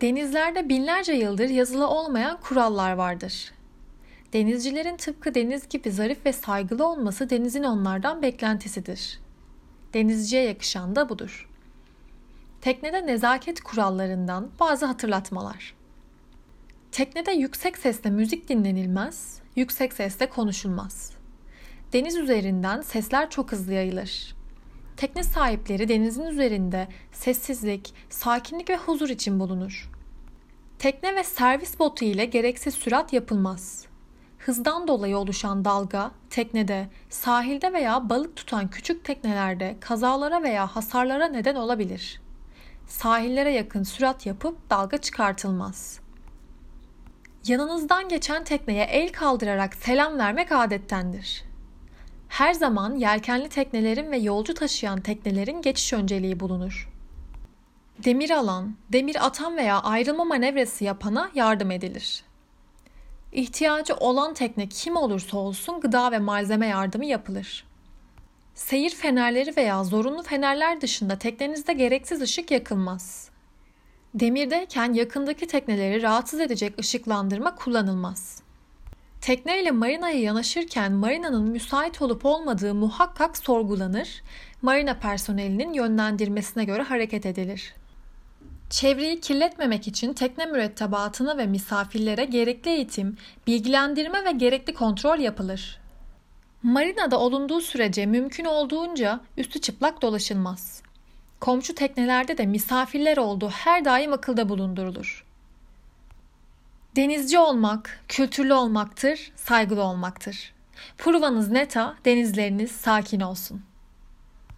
Denizlerde binlerce yıldır yazılı olmayan kurallar vardır. Denizcilerin tıpkı deniz gibi zarif ve saygılı olması denizin onlardan beklentisidir. Denizciye yakışan da budur. Teknede nezaket kurallarından bazı hatırlatmalar. Teknede yüksek sesle müzik dinlenilmez, yüksek sesle konuşulmaz. Deniz üzerinden sesler çok hızlı yayılır. Tekne sahipleri denizin üzerinde sessizlik, sakinlik ve huzur için bulunur. Tekne ve servis botu ile gereksiz sürat yapılmaz. Hızdan dolayı oluşan dalga teknede, sahilde veya balık tutan küçük teknelerde kazalara veya hasarlara neden olabilir. Sahillere yakın sürat yapıp dalga çıkartılmaz. Yanınızdan geçen tekneye el kaldırarak selam vermek adettendir. Her zaman yelkenli teknelerin ve yolcu taşıyan teknelerin geçiş önceliği bulunur. Demir alan, demir atan veya ayrılma manevrası yapana yardım edilir. İhtiyacı olan tekne kim olursa olsun gıda ve malzeme yardımı yapılır. Seyir fenerleri veya zorunlu fenerler dışında teknenizde gereksiz ışık yakılmaz. Demirdeyken yakındaki tekneleri rahatsız edecek ışıklandırma kullanılmaz. Tekne ile marinaya yanaşırken marinanın müsait olup olmadığı muhakkak sorgulanır, marina personelinin yönlendirmesine göre hareket edilir. Çevreyi kirletmemek için tekne mürettebatına ve misafirlere gerekli eğitim, bilgilendirme ve gerekli kontrol yapılır. Marinada olunduğu sürece mümkün olduğunca üstü çıplak dolaşılmaz. Komşu teknelerde de misafirler olduğu her daim akılda bulundurulur. Denizci olmak, kültürlü olmaktır, saygılı olmaktır. Pruvanız neta, denizleriniz sakin olsun.